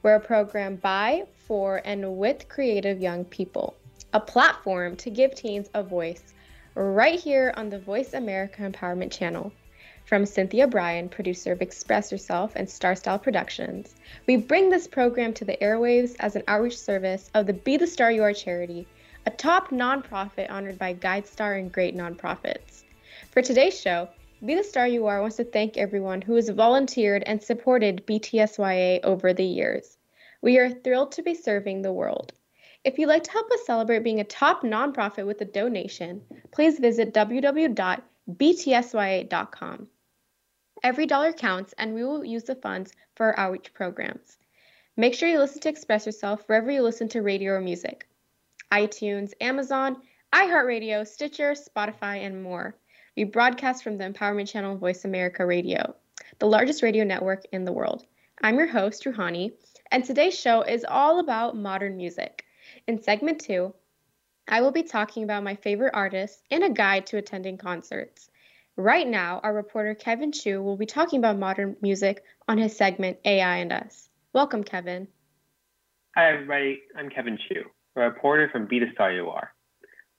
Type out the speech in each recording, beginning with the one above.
We're a program by, for, and with creative young people, a platform to give teens a voice right here on the Voice America Empowerment Channel. From Cynthia Brian, producer of Express Yourself and Star Style Productions, we bring this program to the airwaves as an outreach service of the Be the Star You Are charity, a top nonprofit honored by GuideStar and great nonprofits. For today's show, Be the Star You Are wants to thank everyone who has volunteered and supported BTSYA over the years. We are thrilled to be serving the world. If you'd like to help us celebrate being a top nonprofit with a donation, please visit www.btsya.com. Every dollar counts, and we will use the funds for our outreach programs. Make sure you listen to Express Yourself wherever you listen to radio or music iTunes, Amazon, iHeartRadio, Stitcher, Spotify, and more. We broadcast from the Empowerment Channel Voice America Radio, the largest radio network in the world. I'm your host, Ruhani, and today's show is all about modern music. In segment two, I will be talking about my favorite artists and a guide to attending concerts. Right now, our reporter Kevin Chu will be talking about modern music on his segment AI and Us. Welcome, Kevin. Hi, everybody. I'm Kevin Chu, a reporter from Be the Star You Are.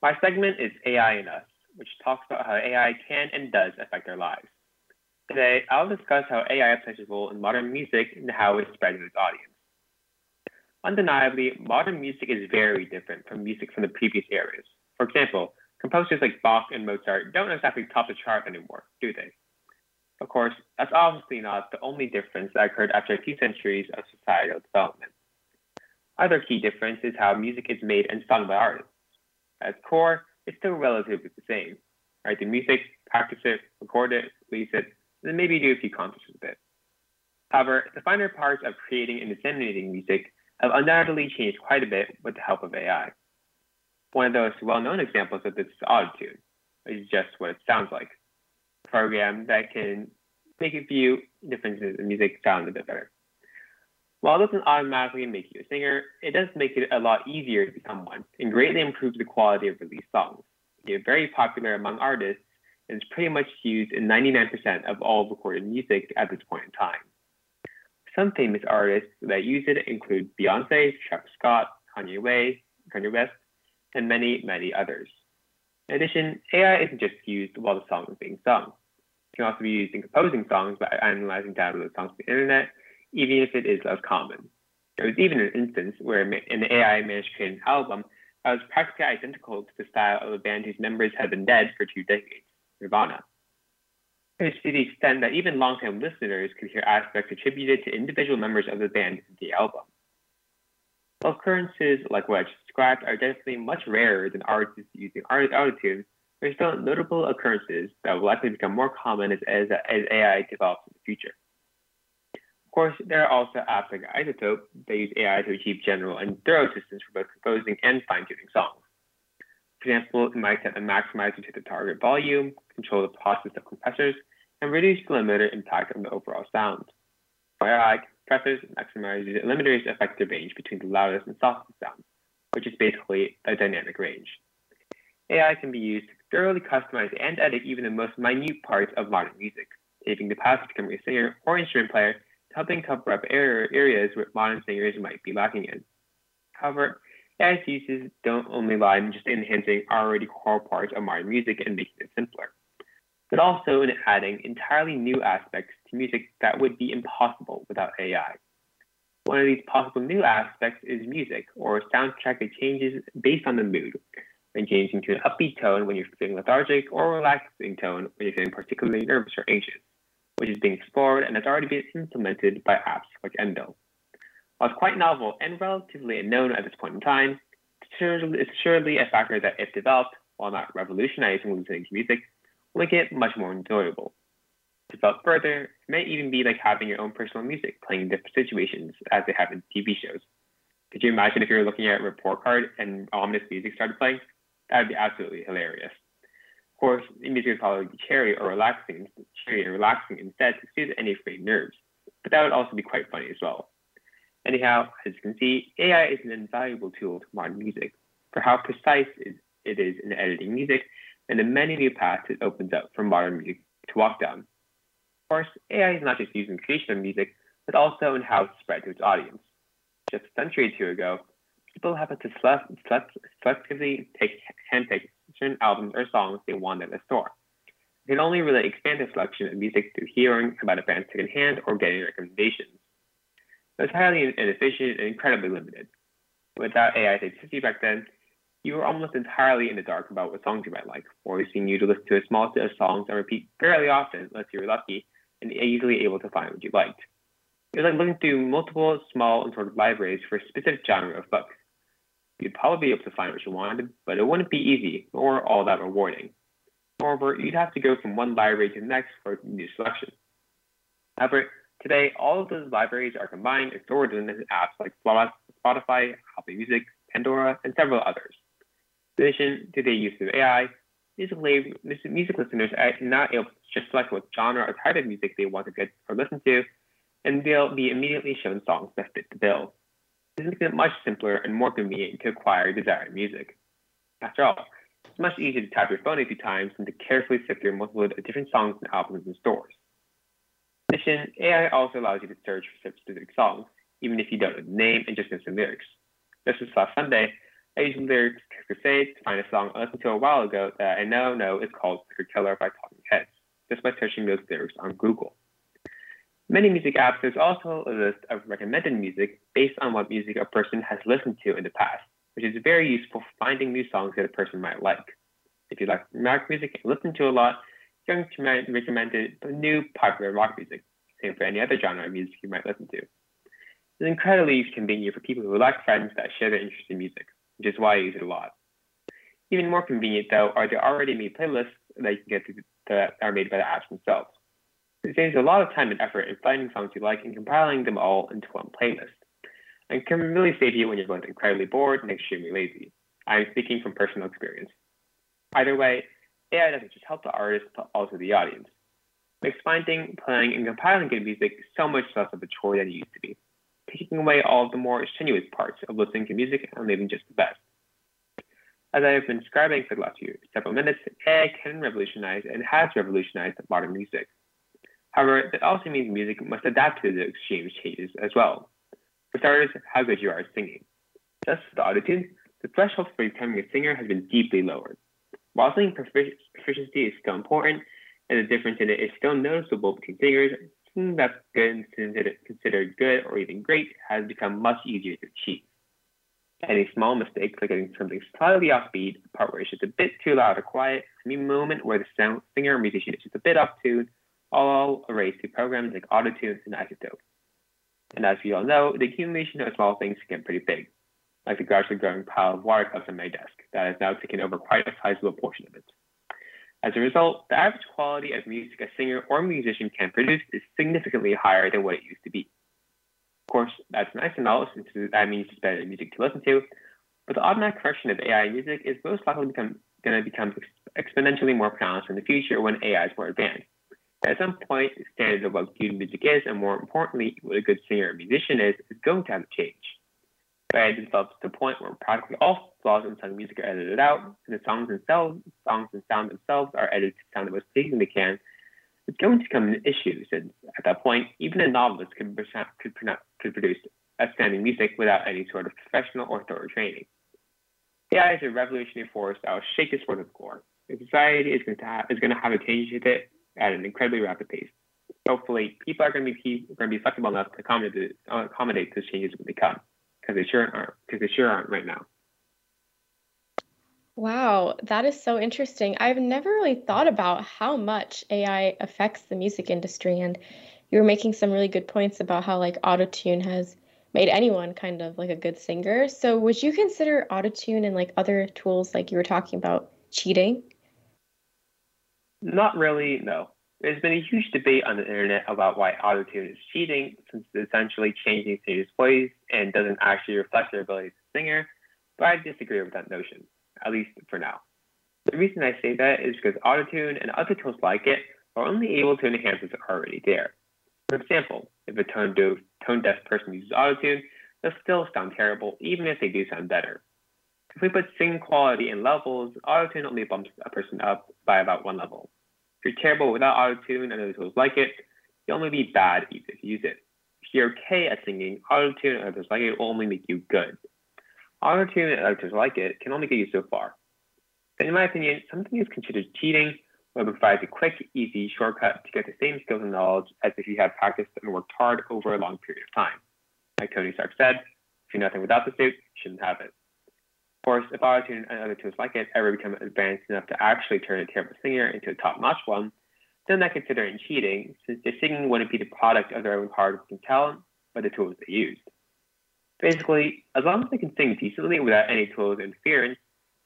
My segment is AI and Us, which talks about how AI can and does affect our lives. Today, I'll discuss how AI plays a role in modern music and how it spreads its audience. Undeniably, modern music is very different from music from the previous eras. For example, composers like Bach and Mozart don't exactly top the chart anymore, do they? Of course, that's obviously not the only difference that occurred after a few centuries of societal development. Other key difference is how music is made and sung by artists. At its core, it's still relatively the same. Write the music, practice it, record it, release it, and then maybe do a few concerts with it. However, the finer parts of creating and disseminating music have undoubtedly changed quite a bit with the help of AI. One of those well-known examples of this is Autotune, which is just what it sounds like. A program that can make a few differences in music sound a bit better. While it doesn't automatically make you a singer, it does make it a lot easier to become one and greatly improves the quality of released songs. It's very popular among artists and is pretty much used in 99% of all recorded music at this point in time. Some famous artists that use it include Beyonce, Travis Scott, Kanye West, Kanye West, and many, many others. In addition, AI isn't just used while the song is being sung. It can also be used in composing songs by analyzing downloaded songs on the internet, even if it is less common. There was even an instance where an AI managed to create an album that was practically identical to the style of a band whose members had been dead for two decades, Nirvana. It's to the extent that even longtime listeners could hear aspects attributed to individual members of the band in the album. Occurrences like what I just described are definitely much rarer than artists using autotune, are still notable occurrences that will likely become more common as, as, as AI develops in the future. Of course, there are also apps like iZotope that use AI to achieve general and thorough assistance for both composing and fine-tuning songs. For example, it might set the maximizer to the target volume, control the process of compressors, and reduce the limiter impact on the overall sound. AI compressors maximizes the limiter's effective range between the loudest and softest sounds, which is basically a dynamic range. AI can be used to thoroughly customize and edit even the most minute parts of modern music, saving the past to become a singer or instrument player helping cover up areas where modern singers might be lacking in. However, AI's uses don't only lie in just enhancing already core parts of modern music and making it simpler but also in adding entirely new aspects to music that would be impossible without AI. One of these possible new aspects is music, or a soundtrack that changes based on the mood, and changing to an upbeat tone when you're feeling lethargic, or a relaxing tone when you're feeling particularly nervous or anxious, which is being explored and has already been implemented by apps like Endel. While it's quite novel and relatively unknown at this point in time, it's surely a factor that, if developed, while not revolutionizing listening to music, will make it much more enjoyable. To develop further, it may even be like having your own personal music playing in different situations as they have in TV shows. Could you imagine if you were looking at a report card and ominous music started playing? That would be absolutely hilarious. Of course, music would probably be cheery or relaxing, cheery and relaxing instead to soothe any frayed nerves. But that would also be quite funny as well. Anyhow, as you can see, AI is an invaluable tool to modern music for how precise it is in editing music and the many new paths it opens up for modern music to walk down. Of course, AI is not just used in creation of music, but also in how it's spread to its audience. Just a century or two ago, people had to selectively take handpick certain albums or songs they wanted at a store. They could only really expand their selection of music through hearing about a band secondhand or getting recommendations. It was highly inefficient and incredibly limited. Without AI authenticity back then, you were almost entirely in the dark about what songs you might like, forcing you to listen to a small set of songs and repeat fairly often, unless you were lucky, and easily able to find what you liked. It was like looking through multiple small and sort of libraries for a specific genre of books. You'd probably be able to find what you wanted, but it wouldn't be easy or all that rewarding. Moreover, you'd have to go from one library to the next for a new selection. However, today, all of those libraries are combined and stored in apps like Spotify, Apple Music, Pandora, and several others. In addition to the use of AI, music listeners are now able to just select what genre or type of music they want to get or listen to, and they'll be immediately shown songs that fit the bill. This makes it much simpler and more convenient to acquire desired music. After all, it's much easier to tap your phone a few times than to carefully sift through multiple different songs and albums in stores. In addition, AI also allows you to search for specific songs, even if you don't know the name and just know some lyrics. Just this last Sunday, I used lyrics to crusade to find a song I listened to a while ago that I now know is called Psycho Killer by Talking Heads, just by searching those lyrics on Google. Many music apps, there's also a list of recommended music based on what music a person has listened to in the past, which is very useful for finding new songs that a person might like. If you like rock music and listen to a lot, you're going to be recommended new popular rock music. Same for any other genre of music you might listen to. It's incredibly convenient for people who like friends that share their interest in music which is why I use it a lot. Even more convenient, though, are the already made playlists that you can get to, that are made by the apps themselves. It saves a lot of time and effort in finding songs you like and compiling them all into one playlist, and can really save you when you're both incredibly bored and extremely lazy. I'm speaking from personal experience. Either way, AI doesn't just help the artist, but also the audience. Makes finding, playing, and compiling good music so much less of a chore than it used to be taking away all of the more strenuous parts of listening to music and leaving just the best. As I have been describing for the last few several minutes, AI can revolutionize and has revolutionized modern music. However, that also means music must adapt to the extreme changes as well. For starters, how good you are singing. Just with autotune, the threshold for becoming a singer has been deeply lowered. While singing proficiency is still important, and the difference in it is still noticeable between singers, that's good considered, considered good or even great has become much easier to achieve. Any small mistake, like getting something slightly offbeat, a part where it's just a bit too loud or quiet, any moment where the sound, singer or musician is just a bit off tune, all erased through programs like Autotune and iZotope. And as we all know, the accumulation of small things can get pretty big, like the gradually growing pile of water cups on my desk that has now taken over quite a sizable portion of it. As a result, the average quality of music a singer or musician can produce is significantly higher than what it used to be. Of course, that's nice and all, since that means it's better music to listen to, but the automatic correction of AI music is most likely going to become exponentially more pronounced in the future when AI is more advanced. At some point, the standard of what good music is, and more importantly, what a good singer or musician is, is going to have to change. AI develops to the point where practically all flaws in sung music are edited out, and the songs themselves, songs and sound themselves are edited to sound the most pleasing they can. It's going to become an issue since at that point, even a novelist could, could, could produce outstanding music without any sort of professional or thorough training. AI is a revolutionary force that will shake this world to the core. society is going to have, is going to have a change with it at an incredibly rapid pace. Hopefully, people are going to be going to be flexible enough to accommodate accommodate these changes when they come, because they sure aren't because they sure aren't right now. Wow, that is so interesting. I've never really thought about how much AI affects the music industry, and you were making some really good points about how like autotune has made anyone kind of like a good singer. So would you consider autotune and like other tools like you were talking about cheating? Not really, no. There's been a huge debate on the internet about why autotune is cheating, since it's essentially changing singer's voice and doesn't actually reflect their ability as a singer, but I disagree with that notion at least for now. The reason I say that is because Autotune and other tools like it are only able to enhance what's already there. For example, if a tone deaf, tone deaf person uses Autotune, they'll still sound terrible, even if they do sound better. If we put singing quality in levels, Autotune only bumps a person up by about one level. If you're terrible without Autotune and other tools like it, you'll only be bad if you use it. If you're okay at singing, Autotune and others like it will only make you good. Autotune and others like it can only get you so far. But in my opinion, something is considered cheating when it provides a quick, easy shortcut to get the same skills and knowledge as if you had practiced and worked hard over a long period of time. Like Tony Stark said, if you're nothing without the suit, you shouldn't have it. Of course, if Autotune and other tools like it ever become advanced enough to actually turn a terrible singer into a top-notch one, then I consider it cheating, since their singing wouldn't be the product of their own hard work and talent, but the tools they used. Basically, as long as they can sing decently without any tools interference,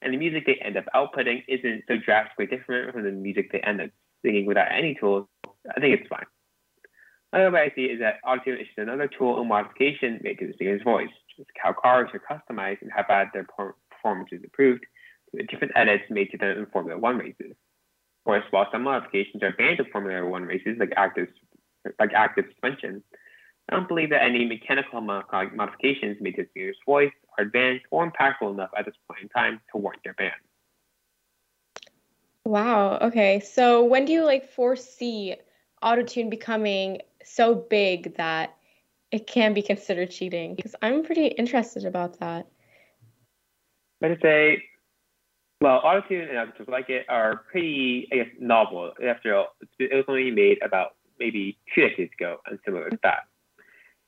and the music they end up outputting isn't so drastically different from the music they end up singing without any tools, I think it's fine. Another way I see is that autotune is just another tool and modification made to the singer's voice, just how cars are customized and have had their performances improved to the different edits made to them in Formula One races. Of course, while some modifications are banned in Formula One races, like active, like active suspension, I don't believe that any mechanical modifications made to singer's voice are advanced or impactful enough at this point in time to warrant their ban. Wow. Okay. So when do you like foresee autotune becoming so big that it can be considered cheating? Because I'm pretty interested about that. I'd say, well, autotune and others like it are pretty, I guess, novel. After all, it was only made about maybe two decades ago and similar to that.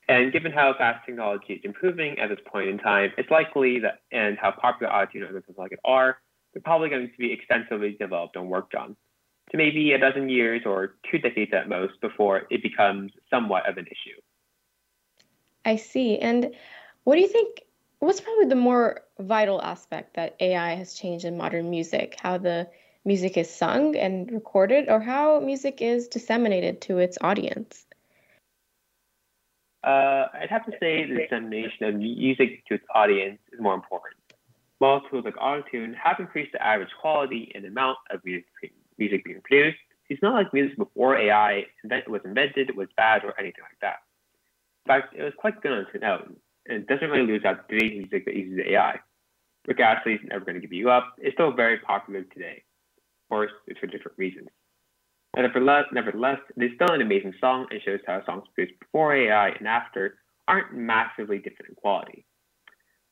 And given how fast technology is improving at this point in time, it's likely that, and how popular autotune and like it are, they're probably going to be extensively developed and worked on. To maybe a dozen years or two decades at most before it becomes somewhat of an issue. I see. And what do you think? What's probably the more vital aspect that AI has changed in modern music? How the music is sung and recorded, or how music is disseminated to its audience? Uh, I'd have to say the dissemination of music to its audience is more important. While tools like Autotune have increased the average quality and amount of music, being produced, it's not like music before AI was invented was bad or anything like that. In fact, it was quite good on its own, and doesn't really lose out to today's music that uses AI. Rick Astley's Never Gonna Give You Up is still very popular today. Of course, it's for different reasons. Nevertheless, nevertheless, it is still an amazing song and shows how songs produced before AI and after aren't massively different in quality.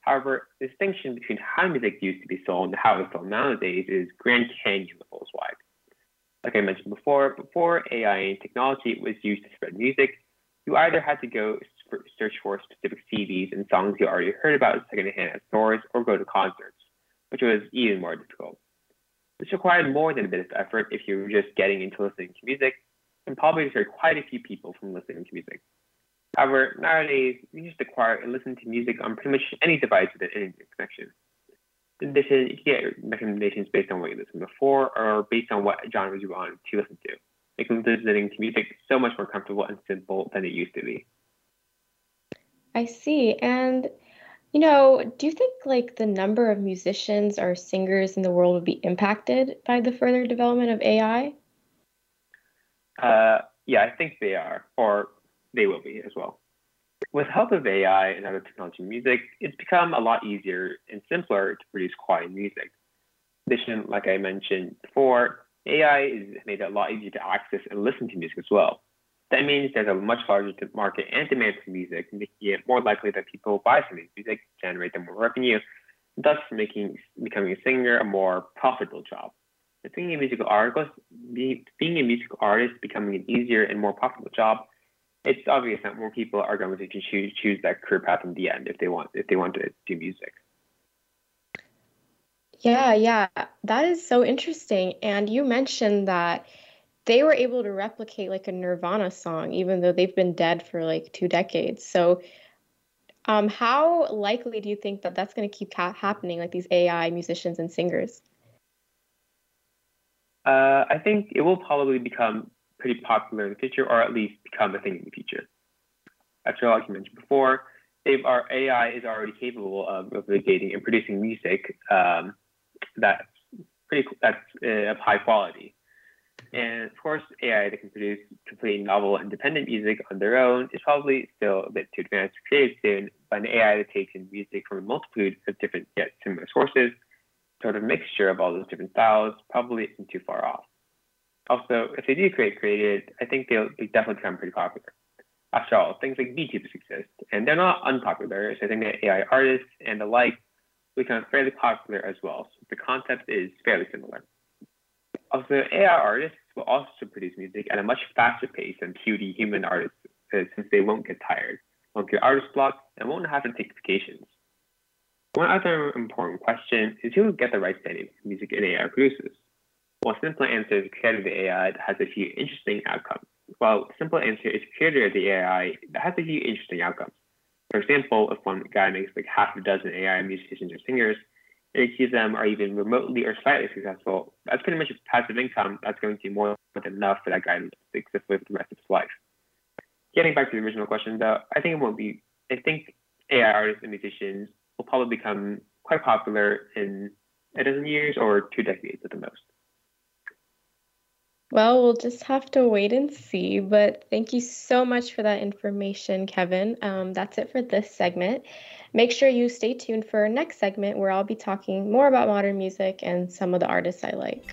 However, the distinction between how music used to be sold and how it's sold nowadays is Grand Canyon levels wide. Like I mentioned before, before AI and technology was used to spread music, you either had to go search for specific CDs and songs you already heard about secondhand at stores or go to concerts, which was even more difficult. This required more than a bit of effort if you were just getting into listening to music, and probably deterred quite a few people from listening to music. However, nowadays, you just acquire and listen to music on pretty much any device with an internet connection. In addition, you can get recommendations based on what you listened before or based on what genres you want to listen to, making listening to music so much more comfortable and simple than it used to be. I see. And you know, do you think like the number of musicians or singers in the world would be impacted by the further development of AI? Uh, yeah, I think they are, or they will be as well. With help of AI and other technology music, it's become a lot easier and simpler to produce quality music. In addition, like I mentioned before, AI has made it a lot easier to access and listen to music as well. That means there's a much larger market and demand for music, making it more likely that people buy some music, generate them more revenue, thus making becoming a singer a more profitable job. Being a musical artist, being a musical artist becoming an easier and more profitable job, it's obvious that more people are going to choose choose that career path in the end if they want if they want to do music. Yeah, yeah, that is so interesting. And you mentioned that they were able to replicate like a Nirvana song, even though they've been dead for like two decades. So, um, how likely do you think that that's going to keep ha- happening, like these AI musicians and singers? Uh, I think it will probably become pretty popular in the future, or at least become a thing in the future. After all, like you mentioned before, if our AI is already capable of replicating and producing music um, that's pretty that's uh, of high quality. And of course, AI that can produce completely novel, and independent music on their own is probably still a bit too advanced to create soon. But an AI that takes in music from a multitude of different yet similar sources, sort of mixture of all those different styles, probably isn't too far off. Also, if they do create created, I think they'll definitely become pretty popular. After all, things like VTubers exist, and they're not unpopular. So I think that AI artists and the like become fairly popular as well. So the concept is fairly similar. Also, AI artists will also produce music at a much faster pace than purely human artists, uh, since they won't get tired, won't get artist block, and won't have to take vacations. One other important question is who will get the rights to any music an AI produces? Well, simple answer is created the AI has a few interesting outcomes. Well, simple answer is creator of the AI that has a few interesting outcomes. For example, if one guy makes like half a dozen AI musicians or singers, and of them are even remotely or slightly successful, that's pretty much passive income that's going to be more than enough for that guy to exist with the rest of his life. Getting back to the original question, though, I think it won't be. I think AI artists and musicians will probably become quite popular in a dozen years or two decades at the most. Well, we'll just have to wait and see. But thank you so much for that information, Kevin. Um, that's it for this segment. Make sure you stay tuned for our next segment where I'll be talking more about modern music and some of the artists I like.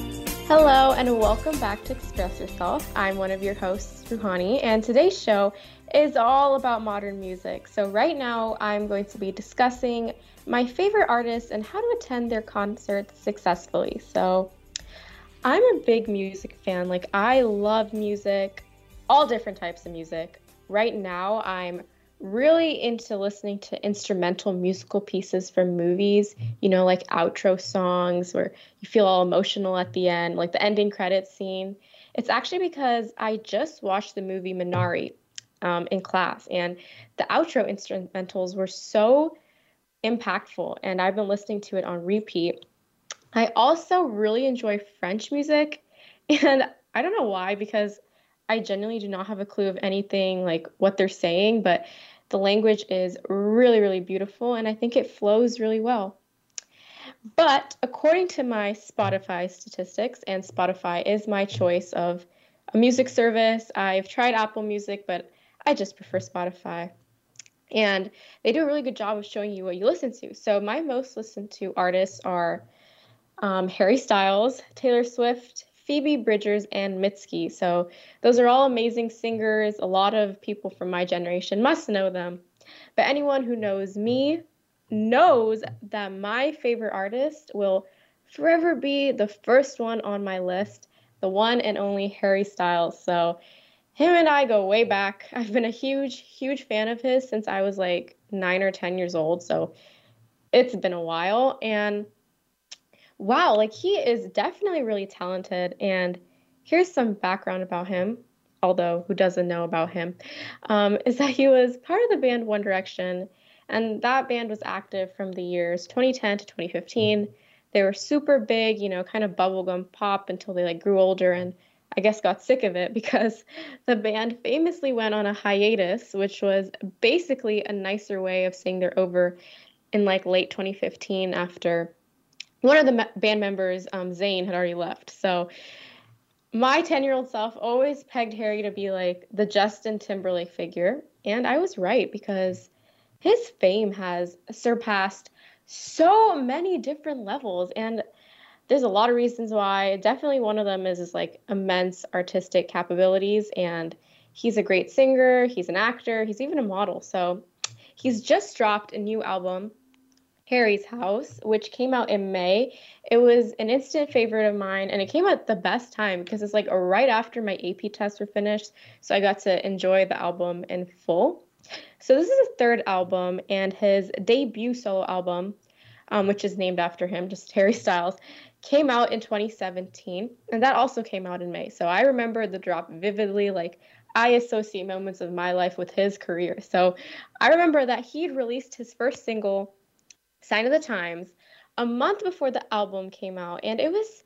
Hello, and welcome back to Express Yourself. I'm one of your hosts, Ruhani, and today's show is all about modern music. So, right now, I'm going to be discussing my favorite artists and how to attend their concerts successfully. So, I'm a big music fan. Like, I love music, all different types of music. Right now, I'm really into listening to instrumental musical pieces from movies, you know, like outro songs where you feel all emotional at the end, like the ending credits scene. It's actually because I just watched the movie Minari um, in class. And the outro instrumentals were so impactful, and I've been listening to it on repeat. I also really enjoy French music, and I don't know why, because I genuinely do not have a clue of anything like what they're saying, but the language is really, really beautiful, and I think it flows really well. But according to my Spotify statistics, and Spotify is my choice of a music service, I've tried Apple Music, but I just prefer Spotify. And they do a really good job of showing you what you listen to. So my most listened to artists are um, Harry Styles, Taylor Swift, Phoebe Bridgers, and Mitski. So those are all amazing singers. A lot of people from my generation must know them. But anyone who knows me knows that my favorite artist will forever be the first one on my list, the one and only Harry Styles. So him and I go way back. I've been a huge, huge fan of his since I was like nine or 10 years old. So it's been a while. And wow, like he is definitely really talented. And here's some background about him, although who doesn't know about him, um, is that he was part of the band One Direction. And that band was active from the years 2010 to 2015. They were super big, you know, kind of bubblegum pop until they like grew older and I guess got sick of it because the band famously went on a hiatus, which was basically a nicer way of saying they're over in like late 2015 after one of the band members, um, Zayn, had already left. So my 10 year old self always pegged Harry to be like the Justin Timberlake figure. And I was right because his fame has surpassed so many different levels. And there's a lot of reasons why. Definitely one of them is his like immense artistic capabilities. And he's a great singer, he's an actor, he's even a model. So he's just dropped a new album Harry's House, which came out in May. It was an instant favorite of mine, and it came out the best time because it's like right after my AP tests were finished, so I got to enjoy the album in full. So this is his third album, and his debut solo album, um, which is named after him, just Harry Styles, came out in 2017, and that also came out in May. So I remember the drop vividly, like. I associate moments of my life with his career. So I remember that he'd released his first single Sign of the Times, a month before the album came out, and it was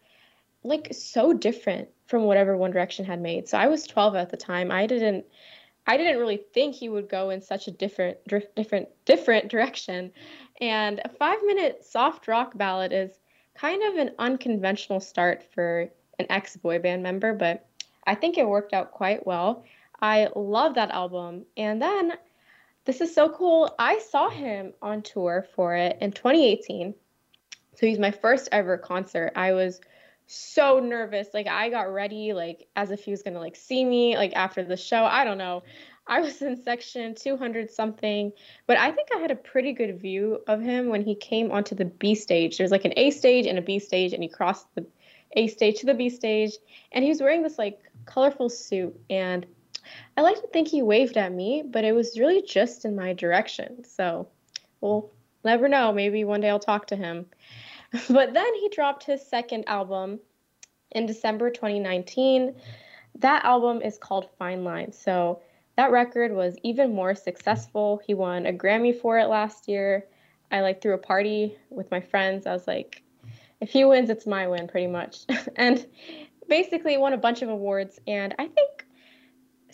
like so different from whatever One Direction had made. So I was 12 at the time. I didn't I didn't really think he would go in such a different different different direction. And a 5-minute soft rock ballad is kind of an unconventional start for an ex-boy band member, but I think it worked out quite well. I love that album. And then this is so cool. I saw him on tour for it in 2018. So he's my first ever concert. I was so nervous. Like I got ready like as if he was going to like see me like after the show. I don't know. I was in section 200 something, but I think I had a pretty good view of him when he came onto the B stage. There's like an A stage and a B stage and he crossed the A stage to the B stage and he was wearing this like colorful suit and I like to think he waved at me, but it was really just in my direction. So we'll never know. Maybe one day I'll talk to him. but then he dropped his second album in December 2019. That album is called Fine Line. So that record was even more successful. He won a Grammy for it last year. I like threw a party with my friends. I was like, if he wins, it's my win, pretty much. and basically won a bunch of awards. And I think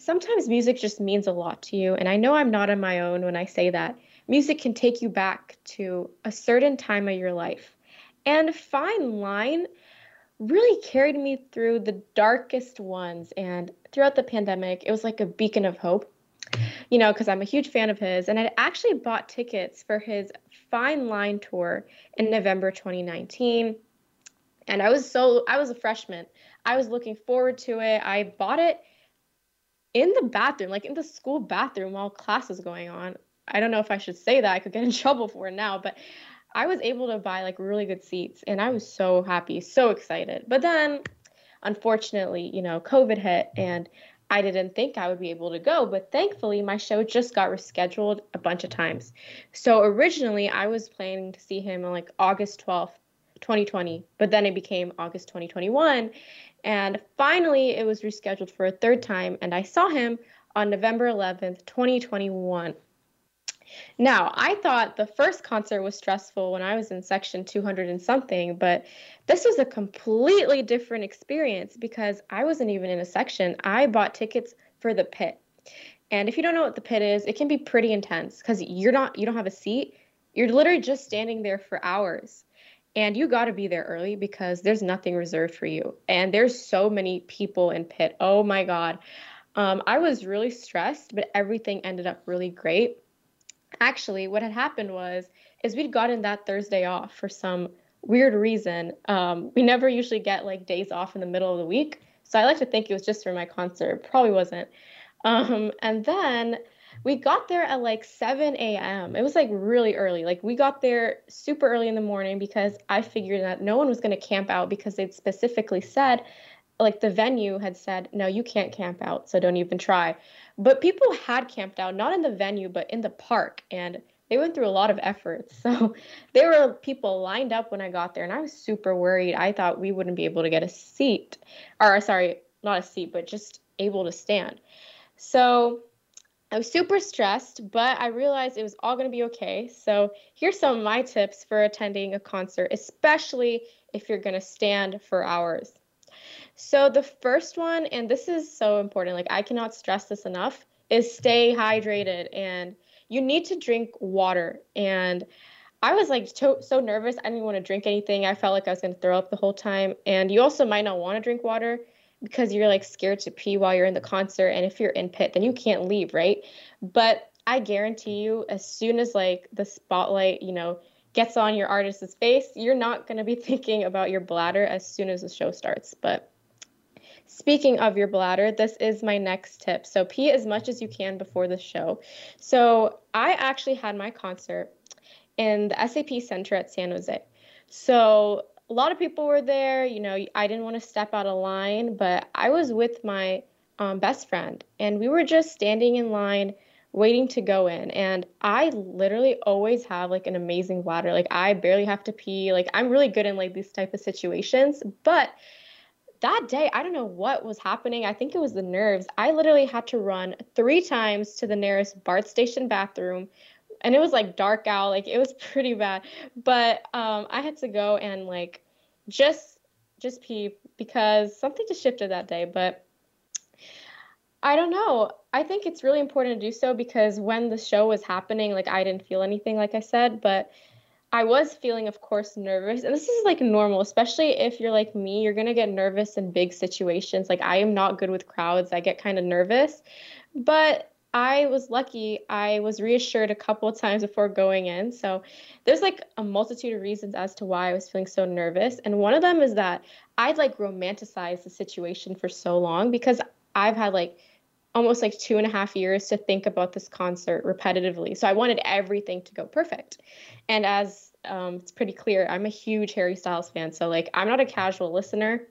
sometimes music just means a lot to you. And I know I'm not on my own when I say that. Music can take you back to a certain time of your life. And Fine Line really carried me through the darkest ones. And throughout the pandemic, it was like a beacon of hope, you know, because I'm a huge fan of his. And I actually bought tickets for his Fine Line tour in November 2019. And I was so, I was a freshman. I was looking forward to it. I bought it in the bathroom, like in the school bathroom while class was going on. I don't know if I should say that. I could get in trouble for it now, but I was able to buy like really good seats and I was so happy, so excited. But then unfortunately, you know, COVID hit and I didn't think I would be able to go, but thankfully my show just got rescheduled a bunch of times. So originally I was planning to see him on like August 12th, 2020, but then it became August 2021 and finally, it was rescheduled for a third time, and I saw him on November 11th, 2021. Now, I thought the first concert was stressful when I was in section 200 and something, but this was a completely different experience because I wasn't even in a section. I bought tickets for the pit. And if you don't know what the pit is, it can be pretty intense cuz you're not you don't have a seat. You're literally just standing there for hours and you got to be there early because there's nothing reserved for you. And there's so many people in pit. Oh my god. Um, i was really stressed but everything ended up really great. Actually what had happened was is we'd gotten that thursday off for some weird reason. Um, we never usually get like days off in the middle of the week. So i like to think it was just for my concert. Probably wasn't. Um, and then we got there at like 7 a.m. It was like really early. Like we got there super early in the morning because I figured that no one was going to camp out because they'd specifically said like the venue had said, no, you can't camp out, so don't even try. But people had camped out, not in the venue, but in the park. And they went through a lot of efforts. So there were people lined up when I got there, and I was super worried. I thought we wouldn't be able to get a seat, or sorry, not a seat, but just able to stand. So I was super stressed, but I realized it was all going to be okay. So here's some of my tips for attending a concert, especially if you're going to stand for hours. So the first one, and this is so important, like I cannot stress this enough, is stay hydrated and you need to drink water. And I was like so, so nervous. I didn't want to drink anything. I felt like I was going to throw up the whole time. And you also might not want to drink water because you're like scared to pee while you're in the concert. And if you're in pit, then you can't leave, right? But I guarantee you, as soon as like the spotlight, you know, gets on your artist's face, you're not going to be thinking about your bladder as soon as the show starts. But Speaking of your bladder, this is my next tip. So pee as much as you can before the show. So I actually had my concert in the SAP Center at San Jose. So a lot of people were there. You know, I didn't want to step out of line, but I was with my um, best friend, and we were just standing in line waiting to go in. And I literally always have like an amazing bladder. Like I barely have to pee. Like I'm really good in like these type of situations, but that day, I don't know what was happening. I think it was the nerves. I literally had to run three times to the nearest BART station bathroom. And it was like dark out, like it was pretty bad. But um, I had to go and like just just pee because something just shifted that day. But I don't know. I think it's really important to do so because when the show was happening, like I didn't feel anything, like I said, but I was feeling, of course, nervous. And this is like normal, especially if you're like me, you're going to get nervous in big situations. Like, I am not good with crowds, I get kind of nervous. But I was lucky. I was reassured a couple of times before going in. So there's like a multitude of reasons as to why I was feeling so nervous. And one of them is that I'd like romanticized the situation for so long because I've had like almost like two and a half years to think about this concert repetitively. So I wanted everything to go perfect. And as um, it's pretty clear, I'm a huge Harry Styles fan. So like I'm not a casual listener.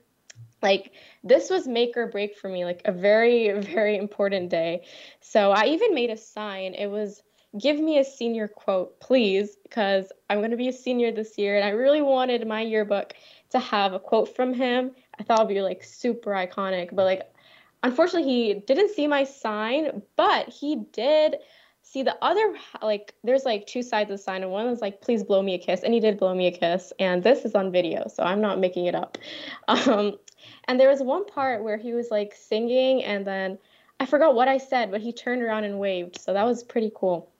Like this was make or break for me, like a very, very important day. So I even made a sign. It was give me a senior quote, please, because I'm going to be a senior this year. And I really wanted my yearbook to have a quote from him. I thought it'd be like super iconic, but like unfortunately he didn't see my sign but he did see the other like there's like two sides of the sign and one is like please blow me a kiss and he did blow me a kiss and this is on video so i'm not making it up. Um, and there was one part where he was like singing and then i forgot what i said but he turned around and waved so that was pretty cool.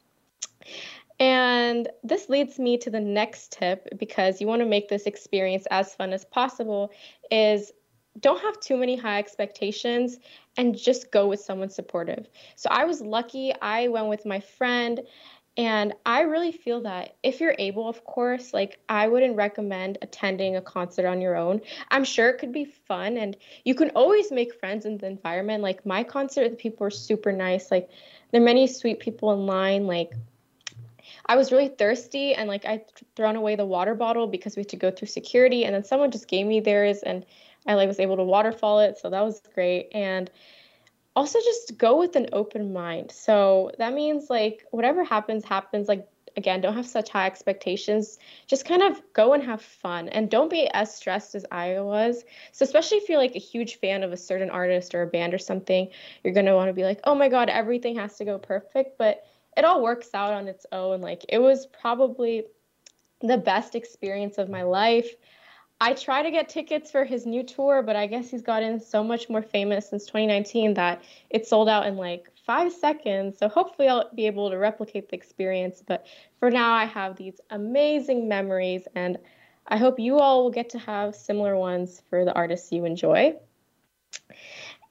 And this leads me to the next tip because you want to make this experience as fun as possible is don't have too many high expectations and just go with someone supportive. So I was lucky. I went with my friend and I really feel that if you're able, of course, like I wouldn't recommend attending a concert on your own. I'm sure it could be fun and you can always make friends in the environment. Like my concert, the people were super nice. Like there are many sweet people in line. Like I was really thirsty and like I'd thrown away the water bottle because we had to go through security and then someone just gave me theirs and I like was able to waterfall it, so that was great. And also just go with an open mind. So that means like whatever happens happens like again, don't have such high expectations. Just kind of go and have fun and don't be as stressed as I was. So, especially if you're like a huge fan of a certain artist or a band or something, you're going to want to be like, oh my God, everything has to go perfect. But it all works out on its own. Like, it was probably the best experience of my life. I try to get tickets for his new tour, but I guess he's gotten so much more famous since 2019 that it sold out in like five seconds. So hopefully I'll be able to replicate the experience. But for now, I have these amazing memories, and I hope you all will get to have similar ones for the artists you enjoy.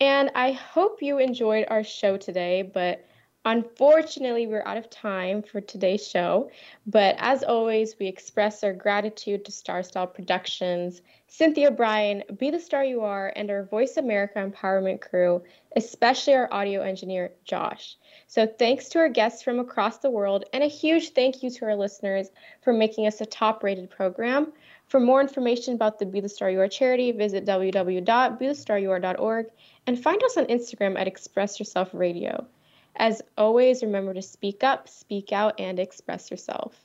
And I hope you enjoyed our show today, but Unfortunately, we're out of time for today's show, but as always, we express our gratitude to Star Style Productions, Cynthia Brian, Be the Star You Are, and our Voice America Empowerment crew, especially our audio engineer, Josh. So, thanks to our guests from across the world, and a huge thank you to our listeners for making us a top rated program. For more information about the Be the Star You Are charity, visit www.bethestaryouare.org and find us on Instagram at Express Yourself Radio. As always, remember to speak up, speak out, and express yourself.